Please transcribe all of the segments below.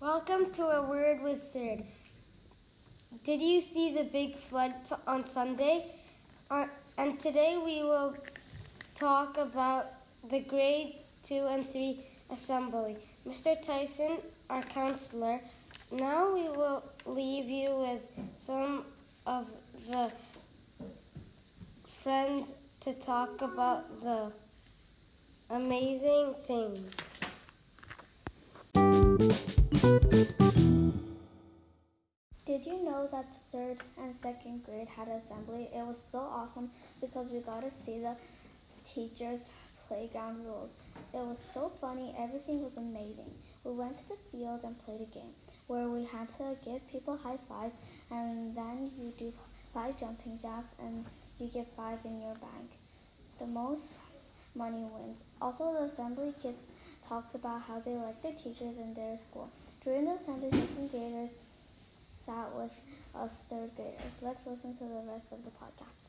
Welcome to A Word with Third. Did you see the big flood t- on Sunday? Uh, and today we will talk about the grade 2 and 3 assembly. Mr. Tyson, our counselor, now we will leave you with some of the friends to talk about the amazing things. Did you know that the third and second grade had assembly? It was so awesome because we got to see the teachers' playground rules. It was so funny, everything was amazing. We went to the field and played a game where we had to give people high fives and then you do five jumping jacks and you get five in your bank. The most money wins. Also, the assembly kids talked about how they like their teachers in their school. During the assembly, second graders sat with us third graders. Let's listen to the rest of the podcast.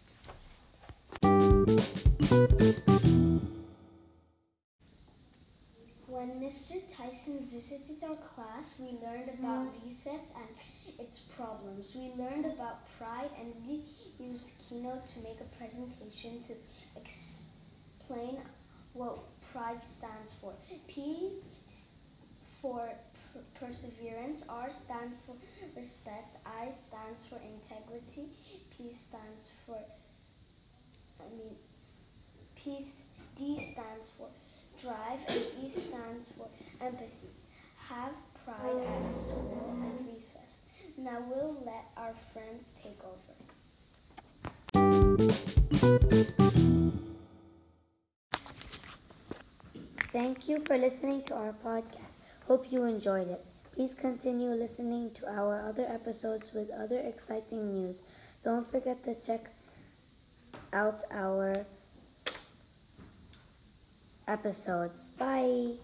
When Mr. Tyson visited our class, we learned about mm. recess and its problems. We learned about pride and we used Keynote to make a presentation to explain what pride stands for. P for perseverance, R stands for respect, I stands for integrity, P stands for I mean Peace, D stands for drive, and E stands for empathy. Have pride at school and recess. Now we'll let our friends take over. Thank you for listening to our podcast. Hope you enjoyed it. Please continue listening to our other episodes with other exciting news. Don't forget to check out our episodes. Bye.